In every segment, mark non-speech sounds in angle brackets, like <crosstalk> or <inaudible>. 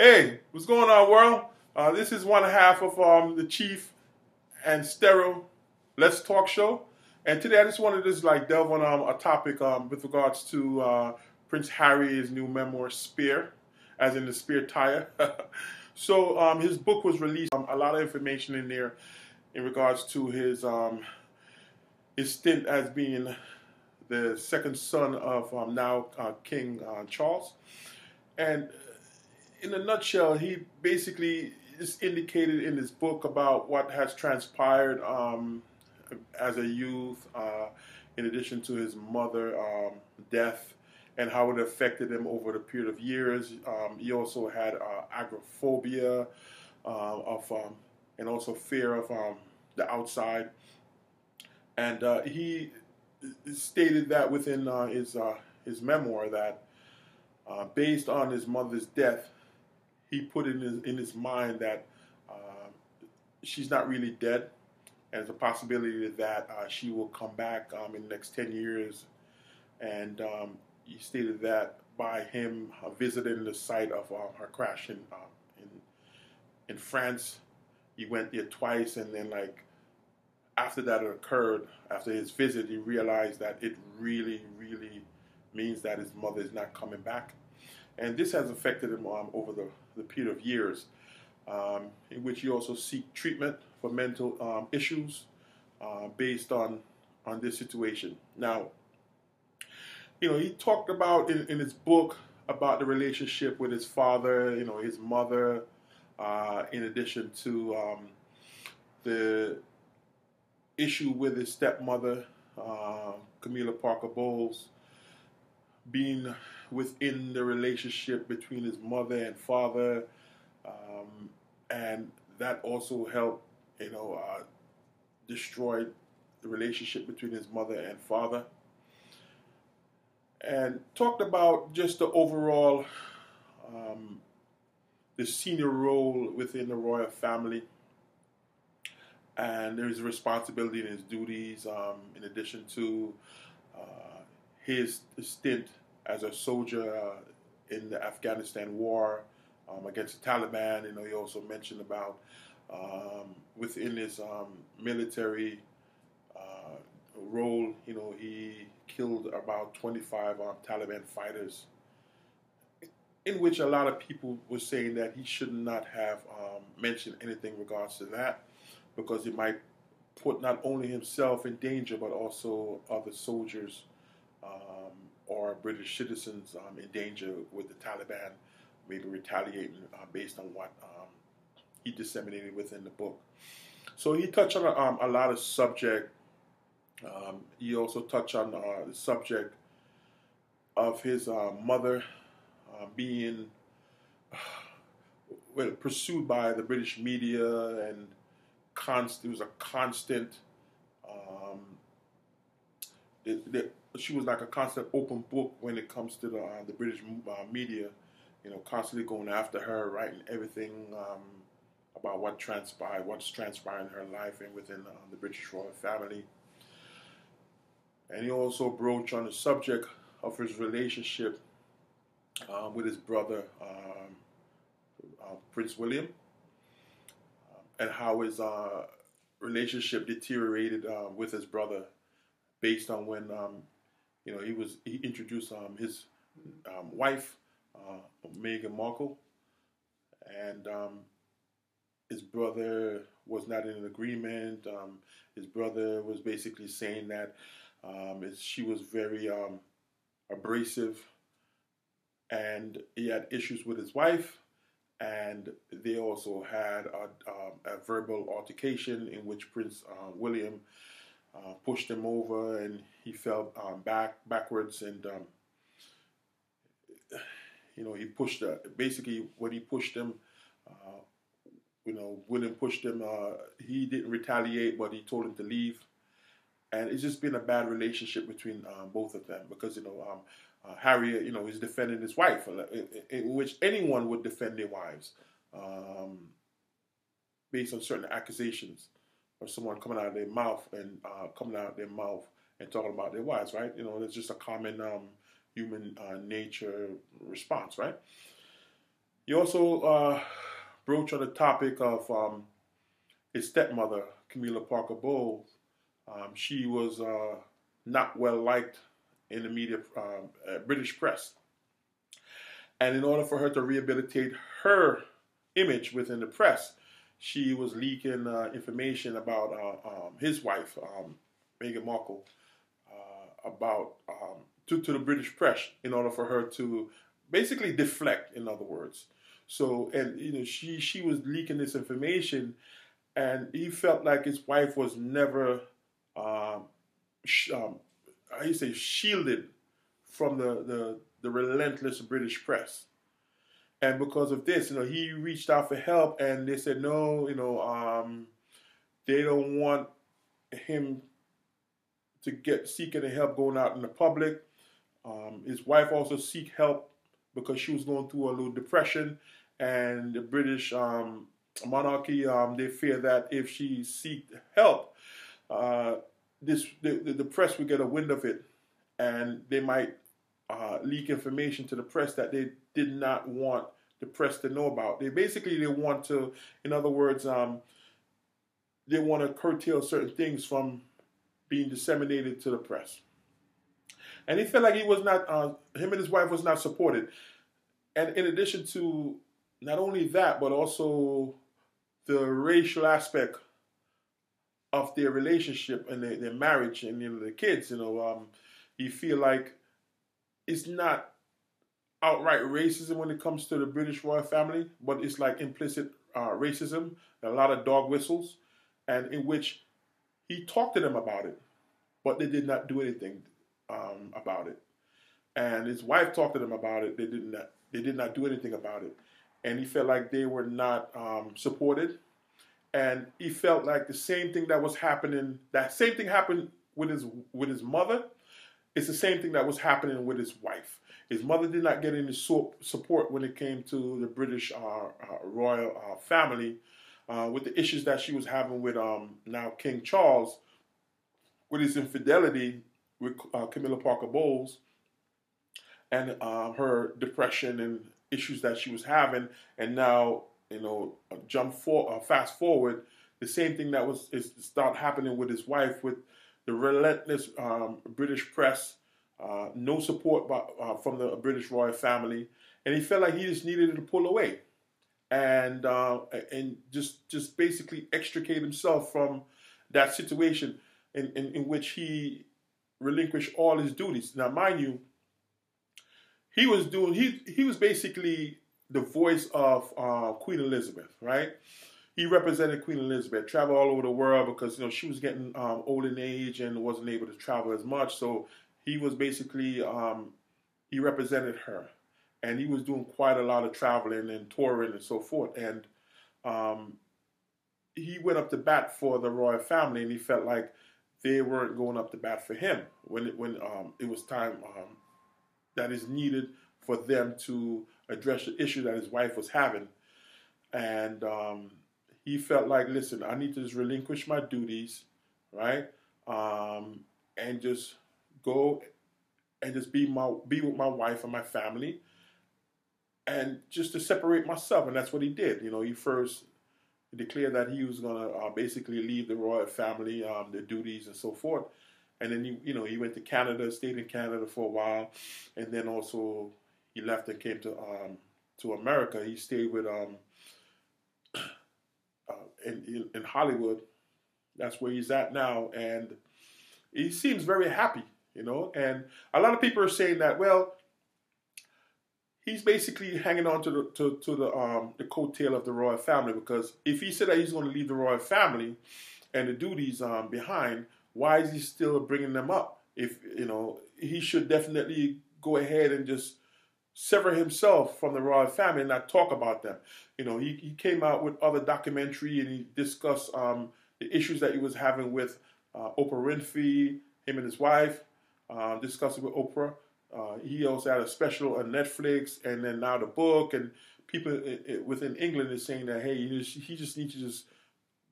Hey, what's going on, world? Uh, this is one half of um, the Chief and Stero Let's Talk show, and today I just wanted to just like delve on um, a topic um, with regards to uh, Prince Harry's new memoir, Spare, as in the spare tire. <laughs> so um, his book was released. Um, a lot of information in there in regards to his um, his stint as being the second son of now uh, King uh, Charles, and in a nutshell, he basically is indicated in his book about what has transpired um, as a youth, uh, in addition to his mother um, death and how it affected him over the period of years. Um, he also had uh, agoraphobia uh, of, um, and also fear of um, the outside. And uh, he stated that within uh, his uh, his memoir that, based on his mother's death, he put in his, in his mind that uh, she's not really dead, and a possibility that uh, she will come back um, in the next 10 years. And um, he stated that by him uh, visiting the site of um, her crash in, uh, in, in France, he went there twice, and then like after that occurred, after his visit, he realized that it really, really means that his mother is not coming back. And this has affected him um, over the, the period of years, um, in which he also seek treatment for mental um, issues uh, based on, on this situation. Now, you know, he talked about in, in his book about the relationship with his father, you know, his mother, uh, in addition to um, the issue with his stepmother, uh, Camilla Parker Bowles, being within the relationship between his mother and father, um, and that also helped, you know, uh, destroy the relationship between his mother and father. And talked about just the overall, um, the senior role within the royal family, and there's responsibility and his duties, um, in addition to uh, his stint as a soldier uh, in the Afghanistan war um, against the Taliban. You know, he also mentioned about um, within his um, military uh, role, you know, he killed about 25 um, Taliban fighters, in which a lot of people were saying that he should not have um, mentioned anything in regards to that because it might put not only himself in danger but also other soldiers um, or British citizens um, in danger with the Taliban, maybe retaliating uh, based on what um, he disseminated within the book. So he touched on um, a lot of subject. Um, he also touched on uh, the subject of his uh, mother uh, being <sighs> well pursued by the British media and const- it was a constant. Um, it, it, she was like a constant open book when it comes to the uh, the British uh, media, you know, constantly going after her, writing everything um, about what transpired, what's transpiring in her life and within uh, the British royal family. And he also broached on the subject of his relationship uh, with his brother, um, uh, Prince William, uh, and how his relationship deteriorated with his brother based on when um, you know, he was he introduced um, his um, wife, uh, Meghan Markle, and um, his brother was not in agreement. Um, his brother was basically saying that um, she was very um, abrasive, and he had issues with his wife. And they also had a, a verbal altercation in which Prince uh, William uh, pushed him over, and he fell um, back backwards, and um, you know he pushed. Uh, basically, when he pushed him, uh, you know, William pushed him. Uh, he didn't retaliate, but he told him to leave, and it's just been a bad relationship between um, both of them because you know. Um, uh, Harriet, you know, is defending his wife, in, in, which anyone would defend their wives um, based on certain accusations or someone coming out of their mouth and uh, coming out of their mouth and talking about their wives, right? You know, it's just a common um, human uh, nature response, right? You also uh, broached on the topic of um, his stepmother, Camilla Parker Bowles. Um, she was uh, not well liked in the media, um, British press. And in order for her to rehabilitate her image within the press, she was leaking uh, information about uh, um, his wife, um, Meghan Markle, uh, about um, to, to the British press in order for her to basically deflect, in other words. So, and you know, she she was leaking this information, and he felt like his wife was never, um, sh- um, how you say, shielded from the, the the relentless British press. And because of this, you know, he reached out for help, and they said no, you know, um, they don't want him to get seeking help going out in the public. Um, his wife also seek help because she was going through a little depression, and the British um, monarchy um, they fear that if she seek help, uh, this the, the press would get a wind of it, and they might uh, leak information to the press that they did not want the press to know about. They basically they want to, in other words, um, they want to curtail certain things from being disseminated to the press. And he felt like he was not, uh, him and his wife was not supported. And in addition to not only that, but also the racial aspect of their relationship and their, their marriage and you know, the kids, you know, um, you feel like it's not outright racism when it comes to the British royal family, but it's like implicit uh, racism, a lot of dog whistles, and in which he talked to them about it, but they did not do anything um, about it. And his wife talked to them about it. They did not. They did not do anything about it, and he felt like they were not um, supported. And he felt like the same thing that was happening. That same thing happened with his with his mother it's the same thing that was happening with his wife. His mother did not get any support when it came to the British uh, uh, royal uh, family uh, with the issues that she was having with um, now King Charles, with his infidelity with uh, Camilla Parker Bowles, and um, her depression and issues that she was having, and now you know jump for fast forward, the same thing that was is start happening with his wife with the relentless um, British press, uh, no support by, uh, from the British royal family, and he felt like he just needed to pull away, and uh, and just just basically extricate himself from that situation in, in, in which he relinquished all his duties. Now, mind you, he was doing he he was basically the voice of uh, Queen Elizabeth, right? he represented Queen Elizabeth, traveled all over the world because you know she was getting um, old in age and wasn't able to travel as much. So he was basically um, he represented her, and he was doing quite a lot of traveling and touring and so forth. And um, he went up to bat for the royal family, and he felt like they weren't going up to bat for him when it, when um, it was time um, that is needed for them to address the issue that his wife was having. And um, he felt like, listen, I need to just relinquish my duties, right? Um, and just go and just be my be with my wife and my family, and just to separate myself. And that's what he did. You know, he first declared that he was gonna uh, basically leave the royal family, um, the duties and so forth. And then he, you know, he went to Canada, stayed in Canada for a while, and then also he left and came to um, to America. He stayed with um, <coughs> in, in Hollywood. That's where he's at now, and he seems very happy, you know. And a lot of people are saying that, well, he's basically hanging on to the to, to the um, the coattail of the royal family because if he said that he's going to leave the royal family and the duties um, behind, why is he still bringing them up? If you know, he should definitely go ahead and just sever himself from the royal family and not talk about them. You know, he, he came out with other documentary and he discussed um, the issues that he was having with uh, Oprah Winfrey, him and his wife, uh, discussing with Oprah. Uh, he also had a special on Netflix, and then now the book. And people within England is saying that hey, just, he just needs to just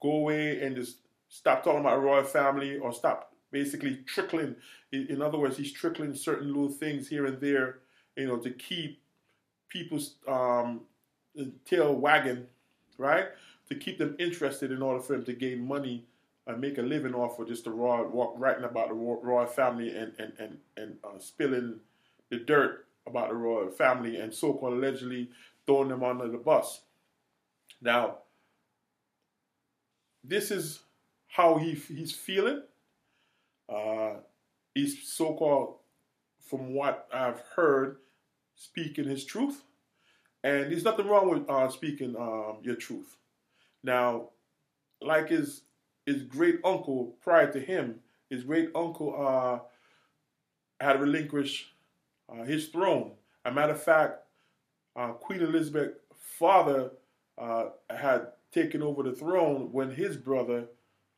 go away and just stop talking about royal family or stop basically trickling. In other words, he's trickling certain little things here and there, you know, to keep people's um, tail wagging, right? To keep them interested in order for him to gain money and make a living off of just the raw writing about the royal family and and and and uh, spilling the dirt about the royal family and so-called allegedly throwing them under the bus. Now, this is how he he's feeling. Uh, he's so-called, from what I've heard, speaking his truth, and there's nothing wrong with uh, speaking um, your truth. Now, like his his great uncle prior to him, his great uncle uh, had relinquished uh, his throne. A matter of fact, uh, Queen Elizabeth's father uh, had taken over the throne when his brother,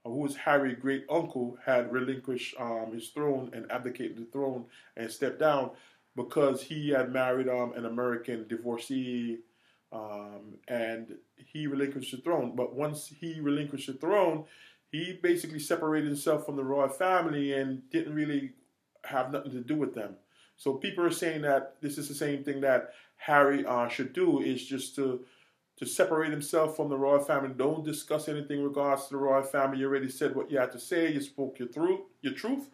uh, who was Harry's great uncle, had relinquished um, his throne and abdicated the throne and stepped down because he had married um, an American divorcee um, and he relinquished the throne. But once he relinquished the throne, he basically separated himself from the royal family and didn't really have nothing to do with them. So people are saying that this is the same thing that Harry uh, should do is just to to separate himself from the royal family. Don't discuss anything regards to the royal family. You already said what you had to say. You spoke your truth, your truth,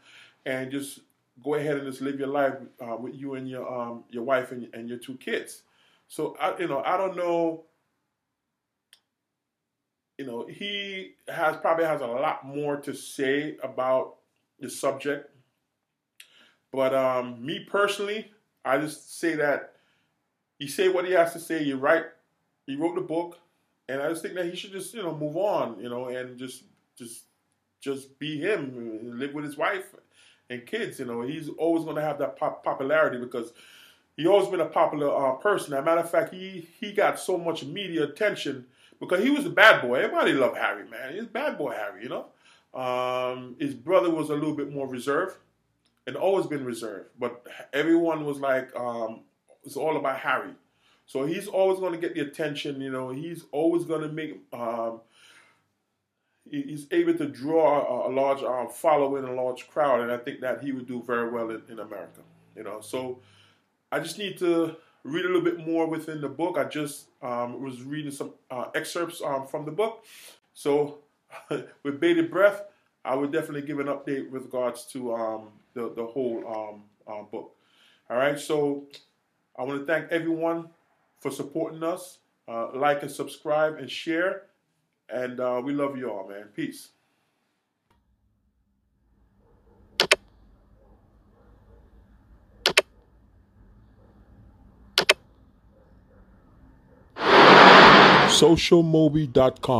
and just go ahead and just live your life uh, with you and your um, your wife and, and your two kids. So I, you know, I don't know. You know, he has probably has a lot more to say about the subject but um, me personally, I just say that he say what he has to say. You write, he wrote the book, and I just think that he should just you know move on, you know, and just just just be him, live with his wife and kids. You know, he's always going to have that pop- popularity because he always been a popular uh, person. As a matter of fact, he he got so much media attention because he was a bad boy. Everybody loved Harry, man. He's bad boy Harry, you know. Um, his brother was a little bit more reserved and always been reserved. But everyone was like, um, it's all about Harry. So he's always going to get the attention. You know, he's always going to make. Um, he's able to draw a, large um, following, a large crowd, and I think that he would do very well in, in America. You know, so I just need to read a little bit more within the book. I just um, was reading some uh, excerpts um, from the book. So, <laughs> with bated breath, I would definitely give an update with regards to um, the the whole um, uh, book. All right, so I want to thank everyone for supporting us. Uh, like and subscribe and share, and uh, we love you all, man. Peace. socialmobie.com